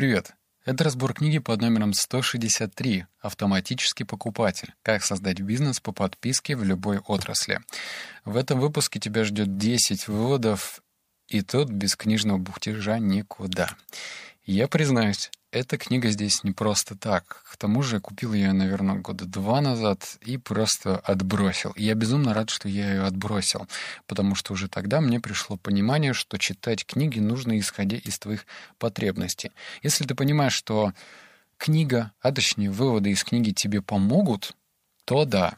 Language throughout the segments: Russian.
Привет! Это разбор книги под номером 163 «Автоматический покупатель. Как создать бизнес по подписке в любой отрасли». В этом выпуске тебя ждет 10 выводов, и тут без книжного бухтежа никуда. Я признаюсь, эта книга здесь не просто так. К тому же я купил ее, наверное, года два назад и просто отбросил. И я безумно рад, что я ее отбросил, потому что уже тогда мне пришло понимание, что читать книги нужно исходя из твоих потребностей. Если ты понимаешь, что книга, а точнее выводы из книги тебе помогут, то да.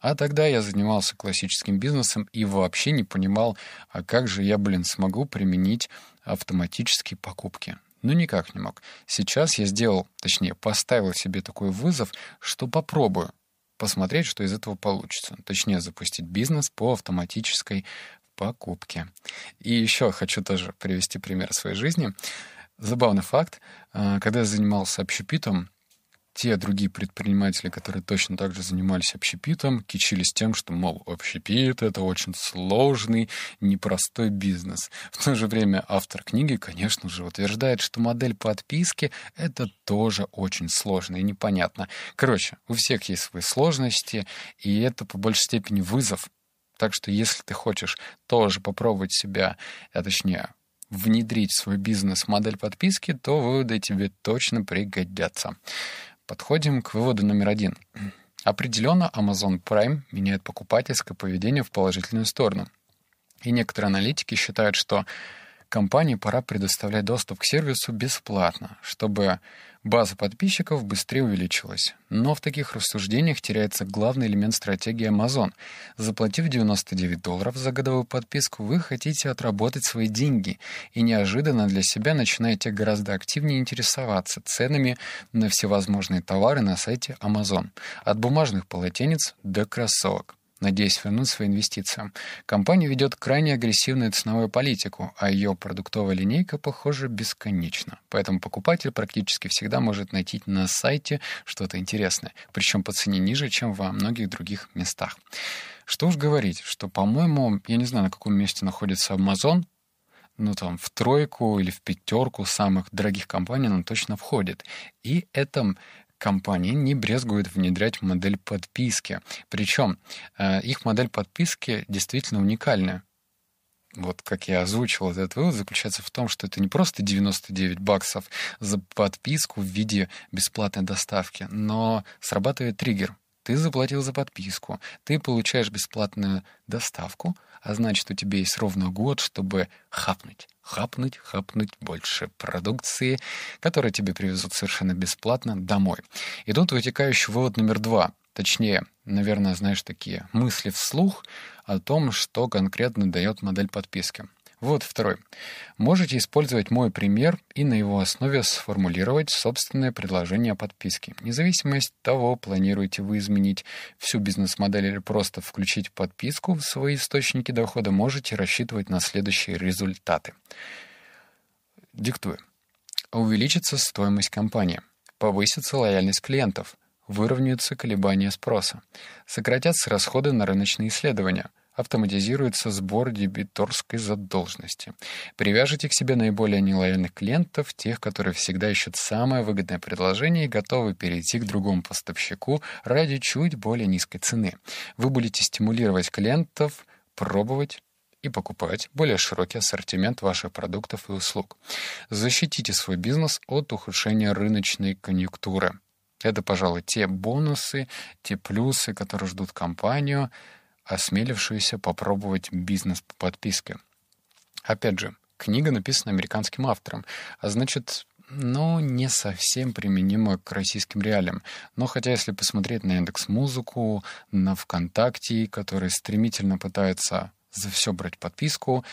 А тогда я занимался классическим бизнесом и вообще не понимал, а как же я, блин, смогу применить автоматические покупки. Ну, никак не мог. Сейчас я сделал, точнее, поставил себе такой вызов, что попробую посмотреть, что из этого получится. Точнее, запустить бизнес по автоматической покупке. И еще хочу тоже привести пример своей жизни. Забавный факт. А, когда я занимался общепитом, те другие предприниматели, которые точно так же занимались общепитом, кичились тем, что, мол, общепит — это очень сложный, непростой бизнес. В то же время автор книги, конечно же, утверждает, что модель подписки — это тоже очень сложно и непонятно. Короче, у всех есть свои сложности, и это по большей степени вызов. Так что если ты хочешь тоже попробовать себя, а точнее внедрить в свой бизнес модель подписки, то выводы тебе точно пригодятся. Подходим к выводу номер один. Определенно Amazon Prime меняет покупательское поведение в положительную сторону. И некоторые аналитики считают, что компании пора предоставлять доступ к сервису бесплатно, чтобы база подписчиков быстрее увеличилась. Но в таких рассуждениях теряется главный элемент стратегии Amazon. Заплатив 99 долларов за годовую подписку, вы хотите отработать свои деньги и неожиданно для себя начинаете гораздо активнее интересоваться ценами на всевозможные товары на сайте Amazon. От бумажных полотенец до кроссовок надеясь вернуть свои инвестиции. Компания ведет крайне агрессивную ценовую политику, а ее продуктовая линейка, похоже, бесконечна. Поэтому покупатель практически всегда может найти на сайте что-то интересное, причем по цене ниже, чем во многих других местах. Что уж говорить, что, по-моему, я не знаю, на каком месте находится Amazon, ну, там, в тройку или в пятерку самых дорогих компаний он точно входит. И это компании не брезгуют внедрять модель подписки. Причем э, их модель подписки действительно уникальная. Вот как я озвучил этот вывод, заключается в том, что это не просто 99 баксов за подписку в виде бесплатной доставки, но срабатывает триггер. Ты заплатил за подписку, ты получаешь бесплатную доставку, а значит, у тебя есть ровно год, чтобы хапнуть, хапнуть, хапнуть больше продукции, которая тебе привезут совершенно бесплатно домой. И тут вытекающий вывод номер два. Точнее, наверное, знаешь, такие мысли вслух о том, что конкретно дает модель подписки. Вот второй. Можете использовать мой пример и на его основе сформулировать собственное предложение о подписке. Независимость того, планируете вы изменить всю бизнес-модель или просто включить подписку в свои источники дохода, можете рассчитывать на следующие результаты. Диктую. Увеличится стоимость компании. Повысится лояльность клиентов. Выровняются колебания спроса. Сократятся расходы на рыночные исследования – автоматизируется сбор дебиторской задолженности. Привяжите к себе наиболее нелояльных клиентов, тех, которые всегда ищут самое выгодное предложение и готовы перейти к другому поставщику ради чуть более низкой цены. Вы будете стимулировать клиентов пробовать и покупать более широкий ассортимент ваших продуктов и услуг. Защитите свой бизнес от ухудшения рыночной конъюнктуры. Это, пожалуй, те бонусы, те плюсы, которые ждут компанию — осмелившуюся попробовать бизнес по подписке. Опять же, книга написана американским автором, а значит, ну, не совсем применима к российским реалиям. Но хотя если посмотреть на индекс музыку, на ВКонтакте, которые стремительно пытаются за все брать подписку,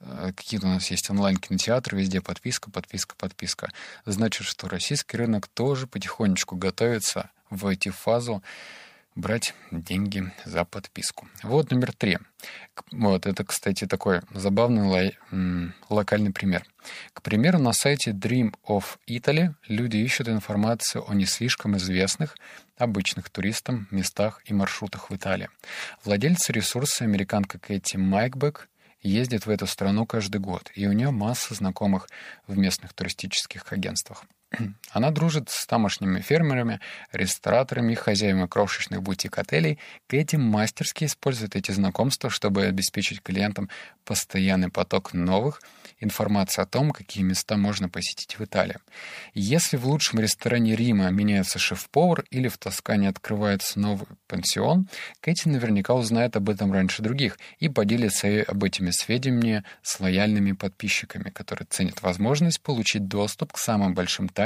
э, какие-то у нас есть онлайн-кинотеатры, везде подписка, подписка, подписка. Значит, что российский рынок тоже потихонечку готовится войти в фазу брать деньги за подписку. Вот номер три. Вот это, кстати, такой забавный лай, локальный пример. К примеру, на сайте Dream of Italy люди ищут информацию о не слишком известных обычных туристам местах и маршрутах в Италии. Владельцы ресурса, американка Кэти Майкбек, ездит в эту страну каждый год, и у нее масса знакомых в местных туристических агентствах. Она дружит с тамошними фермерами, рестораторами и хозяевами крошечных бутик-отелей. Кэти мастерски использует эти знакомства, чтобы обеспечить клиентам постоянный поток новых информации о том, какие места можно посетить в Италии. Если в лучшем ресторане Рима меняется шеф-повар или в Тоскане открывается новый пансион, Кэти наверняка узнает об этом раньше других и поделится об этими сведениями с лояльными подписчиками, которые ценят возможность получить доступ к самым большим тайнам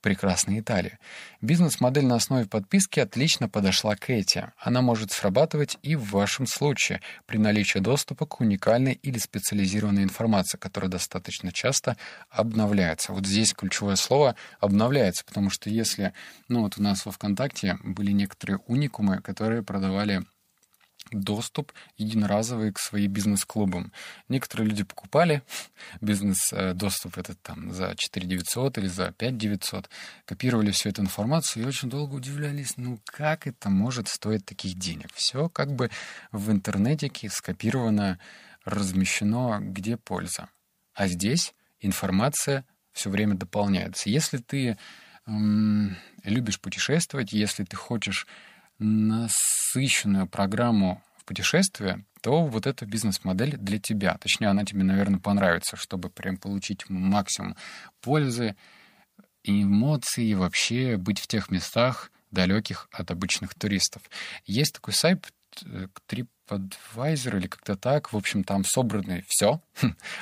прекрасной Италии. Бизнес-модель на основе подписки отлично подошла Кэти. Она может срабатывать и в вашем случае при наличии доступа к уникальной или специализированной информации, которая достаточно часто обновляется. Вот здесь ключевое слово «обновляется», потому что если, ну вот у нас во ВКонтакте были некоторые уникумы, которые продавали доступ единоразовый к своим бизнес-клубам. Некоторые люди покупали бизнес-доступ этот там за 4 900 или за 5 900, копировали всю эту информацию и очень долго удивлялись, ну как это может стоить таких денег? Все как бы в интернете скопировано, размещено, где польза. А здесь информация все время дополняется. Если ты эм, любишь путешествовать, если ты хочешь насыщенную программу в путешествие, то вот эта бизнес-модель для тебя. Точнее, она тебе, наверное, понравится, чтобы прям получить максимум пользы, эмоций и вообще быть в тех местах, далеких от обычных туристов. Есть такой сайт TripAdvisor или как-то так. В общем, там собраны все,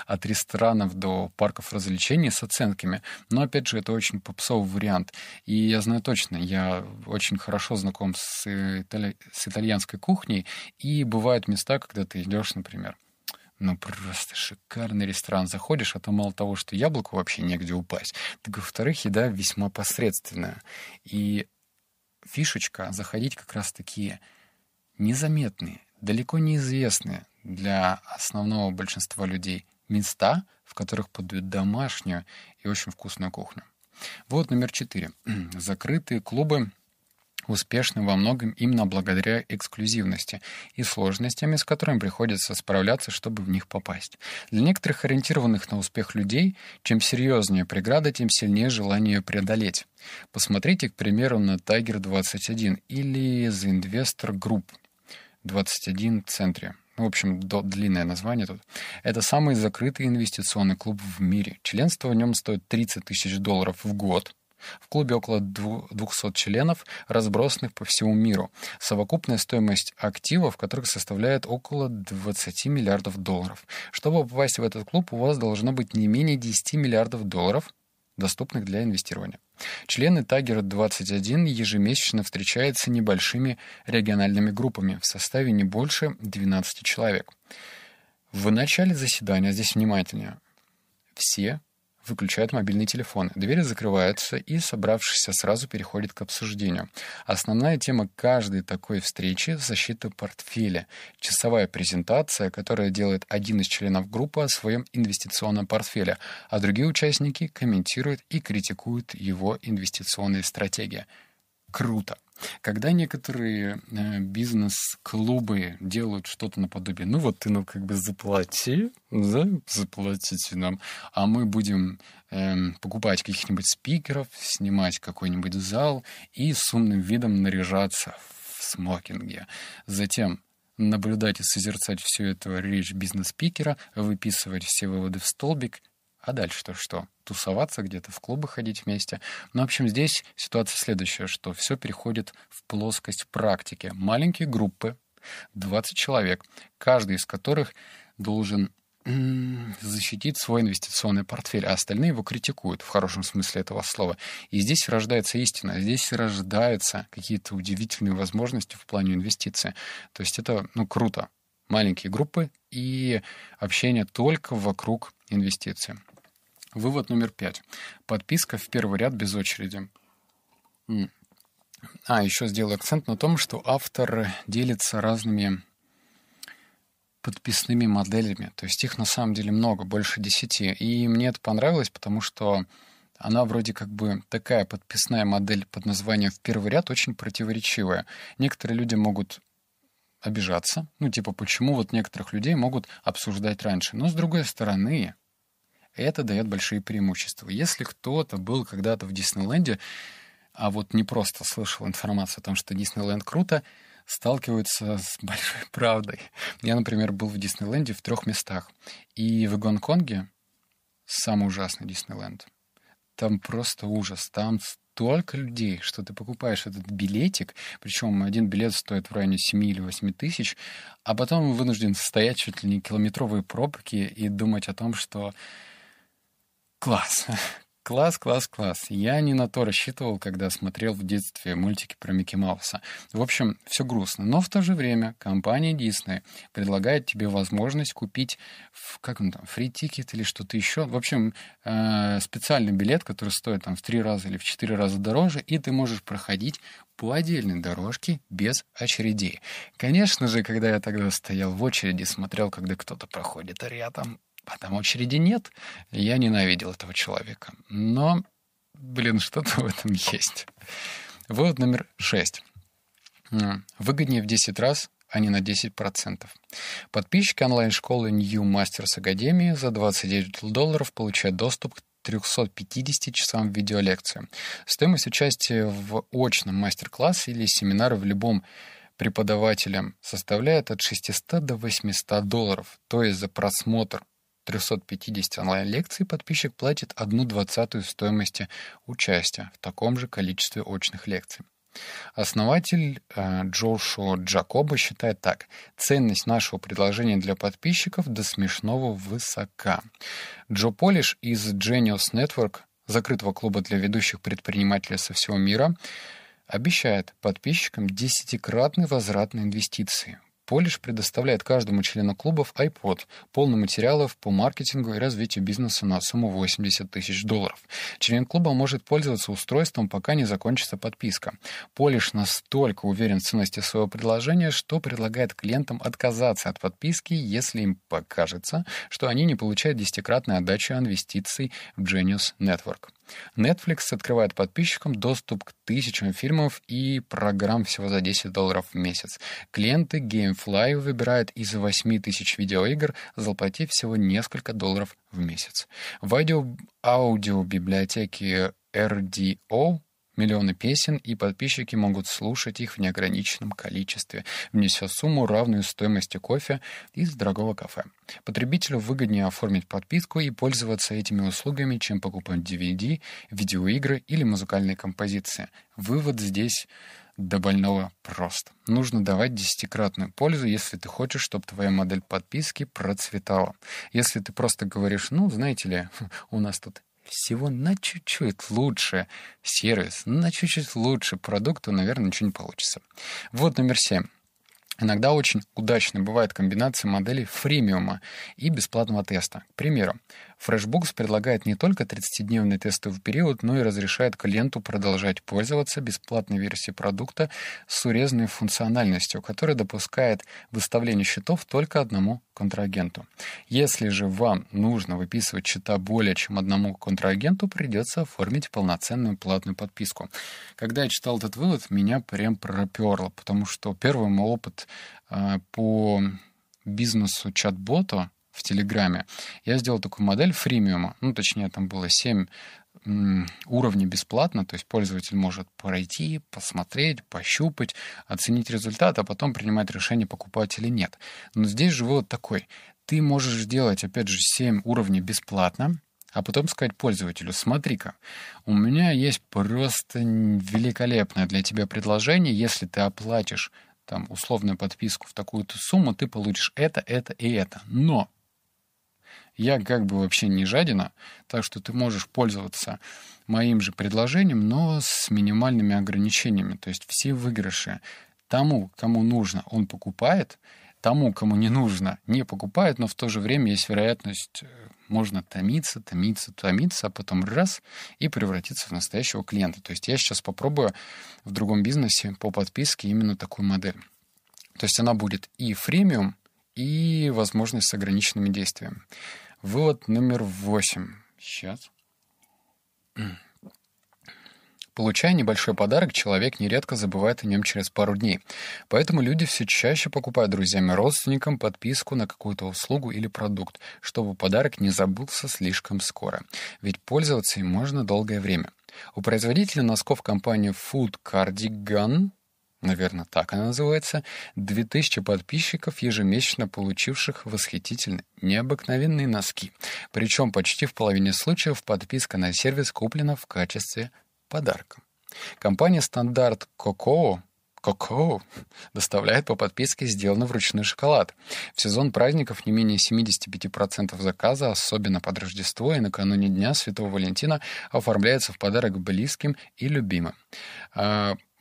от ресторанов до парков развлечений с оценками. Но, опять же, это очень попсовый вариант. И я знаю точно, я очень хорошо знаком с, итали... с итальянской кухней, и бывают места, когда ты идешь, например, ну, просто шикарный ресторан. Заходишь, а то мало того, что яблоку вообще негде упасть, так во-вторых, еда весьма посредственная. И фишечка заходить как раз такие незаметные, далеко неизвестные для основного большинства людей места, в которых подают домашнюю и очень вкусную кухню. Вот номер четыре. Закрытые клубы успешны во многом именно благодаря эксклюзивности и сложностями, с которыми приходится справляться, чтобы в них попасть. Для некоторых ориентированных на успех людей, чем серьезнее преграда, тем сильнее желание ее преодолеть. Посмотрите, к примеру, на Tiger 21 или The Investor Group – 21 в центре. В общем, длинное название тут. Это самый закрытый инвестиционный клуб в мире. Членство в нем стоит 30 тысяч долларов в год. В клубе около 200 членов, разбросанных по всему миру. Совокупная стоимость активов, которых составляет около 20 миллиардов долларов. Чтобы попасть в этот клуб, у вас должно быть не менее 10 миллиардов долларов, доступных для инвестирования. Члены Тагера-21 ежемесячно встречаются небольшими региональными группами в составе не больше 12 человек. В начале заседания, здесь внимательнее, все выключают мобильные телефоны. Двери закрываются, и собравшиеся сразу переходят к обсуждению. Основная тема каждой такой встречи — защита портфеля. Часовая презентация, которая делает один из членов группы о своем инвестиционном портфеле, а другие участники комментируют и критикуют его инвестиционные стратегии. Круто! Когда некоторые э, бизнес-клубы делают что-то наподобие, ну вот ты, ну как бы заплати, да, заплатите нам, а мы будем э, покупать каких-нибудь спикеров, снимать какой-нибудь зал и с умным видом наряжаться в смокинге. Затем наблюдать и созерцать всю эту речь бизнес-спикера, выписывать все выводы в столбик а дальше-то что? Тусоваться где-то, в клубы ходить вместе. Ну, в общем, здесь ситуация следующая, что все переходит в плоскость практики. Маленькие группы, 20 человек, каждый из которых должен защитить свой инвестиционный портфель, а остальные его критикуют в хорошем смысле этого слова. И здесь рождается истина, здесь рождаются какие-то удивительные возможности в плане инвестиций. То есть это, ну, круто. Маленькие группы и общение только вокруг инвестиций. Вывод номер пять. Подписка в первый ряд без очереди. А, еще сделаю акцент на том, что автор делится разными подписными моделями. То есть их на самом деле много, больше десяти. И мне это понравилось, потому что она вроде как бы такая подписная модель под названием «в первый ряд» очень противоречивая. Некоторые люди могут обижаться. Ну, типа, почему вот некоторых людей могут обсуждать раньше. Но, с другой стороны, это дает большие преимущества. Если кто-то был когда-то в Диснейленде, а вот не просто слышал информацию о том, что Диснейленд круто, сталкиваются с большой правдой. Я, например, был в Диснейленде в трех местах. И в Гонконге самый ужасный Диснейленд. Там просто ужас. Там столько людей, что ты покупаешь этот билетик, причем один билет стоит в районе 7 или 8 тысяч, а потом вынужден стоять чуть ли не километровые пробки и думать о том, что класс, Класс, класс, класс. Я не на то рассчитывал, когда смотрел в детстве мультики про Микки Мауса. В общем, все грустно. Но в то же время компания Disney предлагает тебе возможность купить, как он там, free ticket или что-то еще. В общем, э, специальный билет, который стоит там в три раза или в четыре раза дороже, и ты можешь проходить по отдельной дорожке без очередей. Конечно же, когда я тогда стоял в очереди, смотрел, когда кто-то проходит рядом, а там очереди нет. Я ненавидел этого человека. Но, блин, что-то в этом есть. Вывод номер шесть. Выгоднее в 10 раз, а не на 10%. Подписчики онлайн-школы New Masters Academy за 29 долларов получают доступ к 350 часам видеолекции. Стоимость участия в очном мастер-классе или семинаре в любом преподавателем составляет от 600 до 800 долларов, то есть за просмотр 350 онлайн-лекций подписчик платит одну двадцатую стоимости участия в таком же количестве очных лекций. Основатель э, Джошуа Джакоба считает так. Ценность нашего предложения для подписчиков до смешного высока. Джо Полиш из Genius Network, закрытого клуба для ведущих предпринимателей со всего мира, обещает подписчикам десятикратный возврат на инвестиции. Полиш предоставляет каждому члену клубов iPod, полный материалов по маркетингу и развитию бизнеса на сумму 80 тысяч долларов. Член клуба может пользоваться устройством, пока не закончится подписка. Полиш настолько уверен в ценности своего предложения, что предлагает клиентам отказаться от подписки, если им покажется, что они не получают десятикратной отдачу инвестиций в Genius Network. Netflix открывает подписчикам доступ к тысячам фильмов и программ всего за 10 долларов в месяц. Клиенты Gamefly выбирают из 8 тысяч видеоигр, заплатив всего несколько долларов в месяц. В аудио аудиобиблиотеке RDO миллионы песен, и подписчики могут слушать их в неограниченном количестве, внеся сумму, равную стоимости кофе из дорогого кафе. Потребителю выгоднее оформить подписку и пользоваться этими услугами, чем покупать DVD, видеоигры или музыкальные композиции. Вывод здесь до больного прост. Нужно давать десятикратную пользу, если ты хочешь, чтобы твоя модель подписки процветала. Если ты просто говоришь, ну, знаете ли, у нас тут всего на чуть-чуть лучше сервис, на чуть-чуть лучше продукт, то, наверное, ничего не получится. Вот номер семь. Иногда очень удачной бывает комбинация моделей фримиума и бесплатного теста. К примеру, FreshBooks предлагает не только 30-дневный тестовый период, но и разрешает клиенту продолжать пользоваться бесплатной версией продукта с урезанной функциональностью, которая допускает выставление счетов только одному контрагенту. Если же вам нужно выписывать счета более чем одному контрагенту, придется оформить полноценную платную подписку. Когда я читал этот вывод, меня прям проперло, потому что первый мой опыт э, по бизнесу чат-бота в Телеграме, я сделал такую модель фримиума. Ну, точнее, там было 7 уровней бесплатно, то есть пользователь может пройти, посмотреть, пощупать, оценить результат, а потом принимать решение, покупать или нет. Но здесь же вывод такой. Ты можешь сделать, опять же, 7 уровней бесплатно, а потом сказать пользователю, смотри-ка, у меня есть просто великолепное для тебя предложение, если ты оплатишь там условную подписку в такую-то сумму, ты получишь это, это и это. Но я как бы вообще не жадина, так что ты можешь пользоваться моим же предложением, но с минимальными ограничениями. То есть все выигрыши тому, кому нужно, он покупает, тому, кому не нужно, не покупает, но в то же время есть вероятность, э, можно томиться, томиться, томиться, а потом раз и превратиться в настоящего клиента. То есть я сейчас попробую в другом бизнесе по подписке именно такую модель. То есть она будет и фремиум, и возможность с ограниченными действиями. Вывод номер восемь. Сейчас. Получая небольшой подарок, человек нередко забывает о нем через пару дней. Поэтому люди все чаще покупают друзьям и родственникам подписку на какую-то услугу или продукт, чтобы подарок не забылся слишком скоро. Ведь пользоваться им можно долгое время. У производителя носков компании Food Cardigan наверное, так она называется, 2000 подписчиков, ежемесячно получивших восхитительные, необыкновенные носки. Причем почти в половине случаев подписка на сервис куплена в качестве подарка. Компания «Standard Cocoa доставляет по подписке сделанный вручную шоколад. В сезон праздников не менее 75% заказа, особенно под Рождество и накануне Дня Святого Валентина, оформляется в подарок близким и любимым.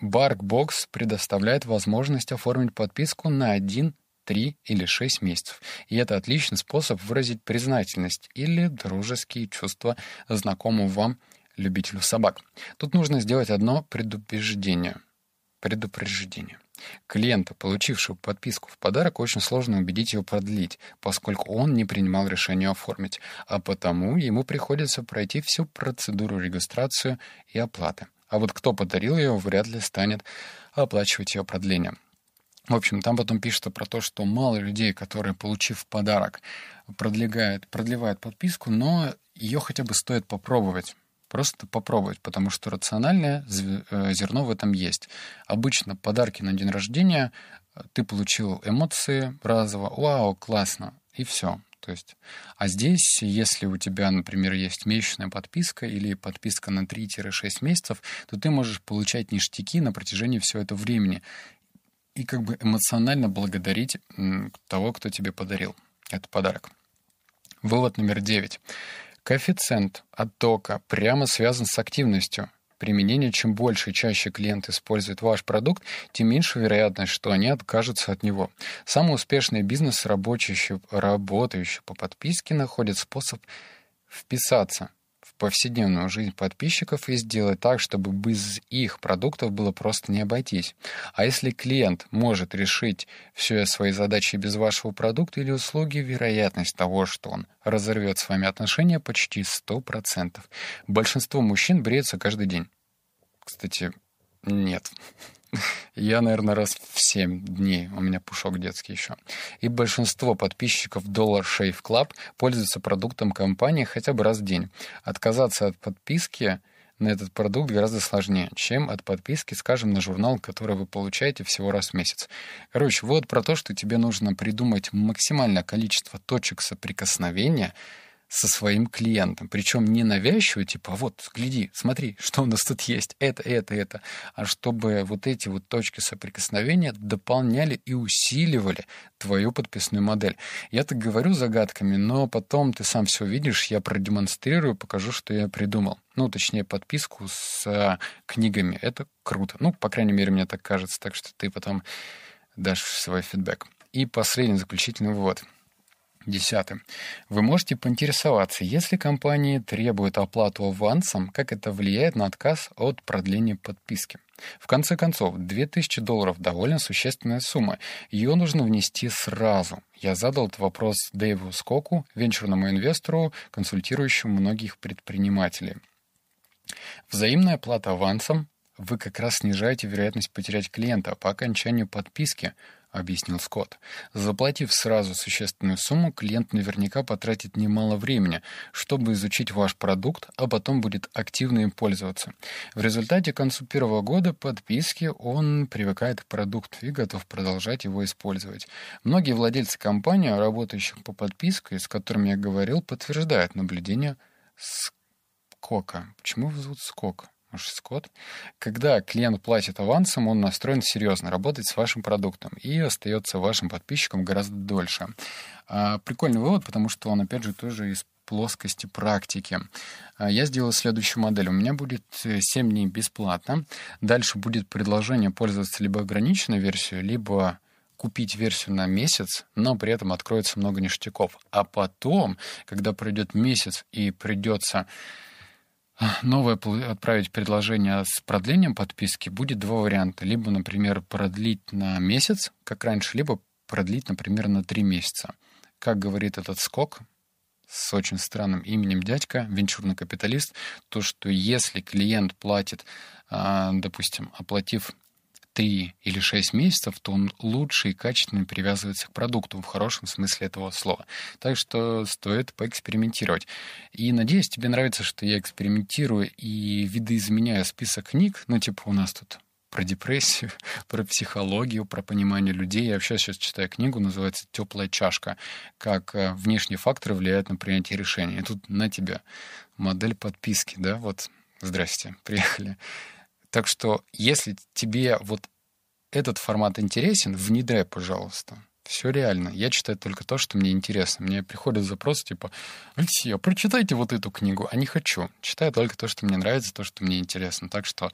BarkBox предоставляет возможность оформить подписку на один 3 или 6 месяцев. И это отличный способ выразить признательность или дружеские чувства знакомому вам любителю собак. Тут нужно сделать одно предупреждение. Предупреждение. Клиента, получившего подписку в подарок, очень сложно убедить его продлить, поскольку он не принимал решение оформить, а потому ему приходится пройти всю процедуру регистрации и оплаты. А вот кто подарил ее, вряд ли станет оплачивать ее продление. В общем, там потом пишется про то, что мало людей, которые, получив подарок, продлевают, продлевают подписку, но ее хотя бы стоит попробовать. Просто попробовать, потому что рациональное э, зерно в этом есть. Обычно подарки на день рождения э, ты получил эмоции разово, вау, классно, и все. То есть, а здесь, если у тебя, например, есть месячная подписка или подписка на 3-6 месяцев, то ты можешь получать ништяки на протяжении всего этого времени и как бы эмоционально благодарить того, кто тебе подарил этот подарок. Вывод номер 9. Коэффициент оттока прямо связан с активностью применения. Чем больше и чаще клиент использует ваш продукт, тем меньше вероятность, что они откажутся от него. Самый успешный бизнес, работающий, работающий по подписке, находит способ вписаться повседневную жизнь подписчиков и сделать так, чтобы без их продуктов было просто не обойтись. А если клиент может решить все свои задачи без вашего продукта или услуги, вероятность того, что он разорвет с вами отношения, почти 100%. Большинство мужчин бреются каждый день. Кстати, нет. Я, наверное, раз в 7 дней. У меня пушок детский еще. И большинство подписчиков Dollar Shave Club пользуются продуктом компании хотя бы раз в день. Отказаться от подписки на этот продукт гораздо сложнее, чем от подписки, скажем, на журнал, который вы получаете всего раз в месяц. Короче, вот про то, что тебе нужно придумать максимальное количество точек соприкосновения — со своим клиентом. Причем не навязчиво, типа, вот, гляди, смотри, что у нас тут есть, это, это, это. А чтобы вот эти вот точки соприкосновения дополняли и усиливали твою подписную модель. Я так говорю загадками, но потом ты сам все увидишь, я продемонстрирую, покажу, что я придумал. Ну, точнее, подписку с а, книгами. Это круто. Ну, по крайней мере, мне так кажется. Так что ты потом дашь свой фидбэк. И последний заключительный вывод — Десятым. Вы можете поинтересоваться, если компания требует оплату авансом, как это влияет на отказ от продления подписки. В конце концов, 2000 долларов довольно существенная сумма. Ее нужно внести сразу. Я задал этот вопрос Дэйву Скоку, венчурному инвестору, консультирующему многих предпринимателей. Взаимная оплата авансом вы как раз снижаете вероятность потерять клиента по окончанию подписки, — объяснил Скотт. Заплатив сразу существенную сумму, клиент наверняка потратит немало времени, чтобы изучить ваш продукт, а потом будет активно им пользоваться. В результате к концу первого года подписки он привыкает к продукту и готов продолжать его использовать. Многие владельцы компаний, работающих по подписке, с которыми я говорил, подтверждают наблюдение Скока. Почему его зовут Скок? Может, Скотт? Когда клиент платит авансом, он настроен серьезно работать с вашим продуктом и остается вашим подписчиком гораздо дольше. А, прикольный вывод, потому что он, опять же, тоже из плоскости практики. А, я сделал следующую модель. У меня будет 7 э, дней бесплатно. Дальше будет предложение пользоваться либо ограниченной версией, либо купить версию на месяц, но при этом откроется много ништяков. А потом, когда пройдет месяц и придется новое отправить предложение с продлением подписки, будет два варианта. Либо, например, продлить на месяц, как раньше, либо продлить, например, на три месяца. Как говорит этот скок, с очень странным именем дядька, венчурный капиталист, то, что если клиент платит, а, допустим, оплатив 3 или 6 месяцев, то он лучше и качественнее привязывается к продукту в хорошем смысле этого слова. Так что стоит поэкспериментировать. И надеюсь, тебе нравится, что я экспериментирую и видоизменяю список книг. Ну, типа у нас тут про депрессию, про психологию, про понимание людей. Я вообще сейчас читаю книгу, называется «Теплая чашка. Как э, внешние факторы влияют на принятие решений». И тут на тебя модель подписки, да, вот, здрасте, приехали. Так что, если тебе вот этот формат интересен, внедряй, пожалуйста. Все реально. Я читаю только то, что мне интересно. Мне приходят запросы типа, Алексей, а прочитайте вот эту книгу. А не хочу. Читаю только то, что мне нравится, то, что мне интересно. Так что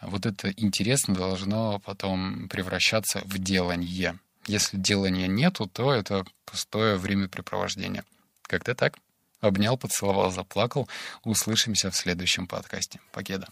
вот это интересно должно потом превращаться в делание. Если делания нету, то это пустое времяпрепровождение. Как-то так. Обнял, поцеловал, заплакал. Услышимся в следующем подкасте. Покеда.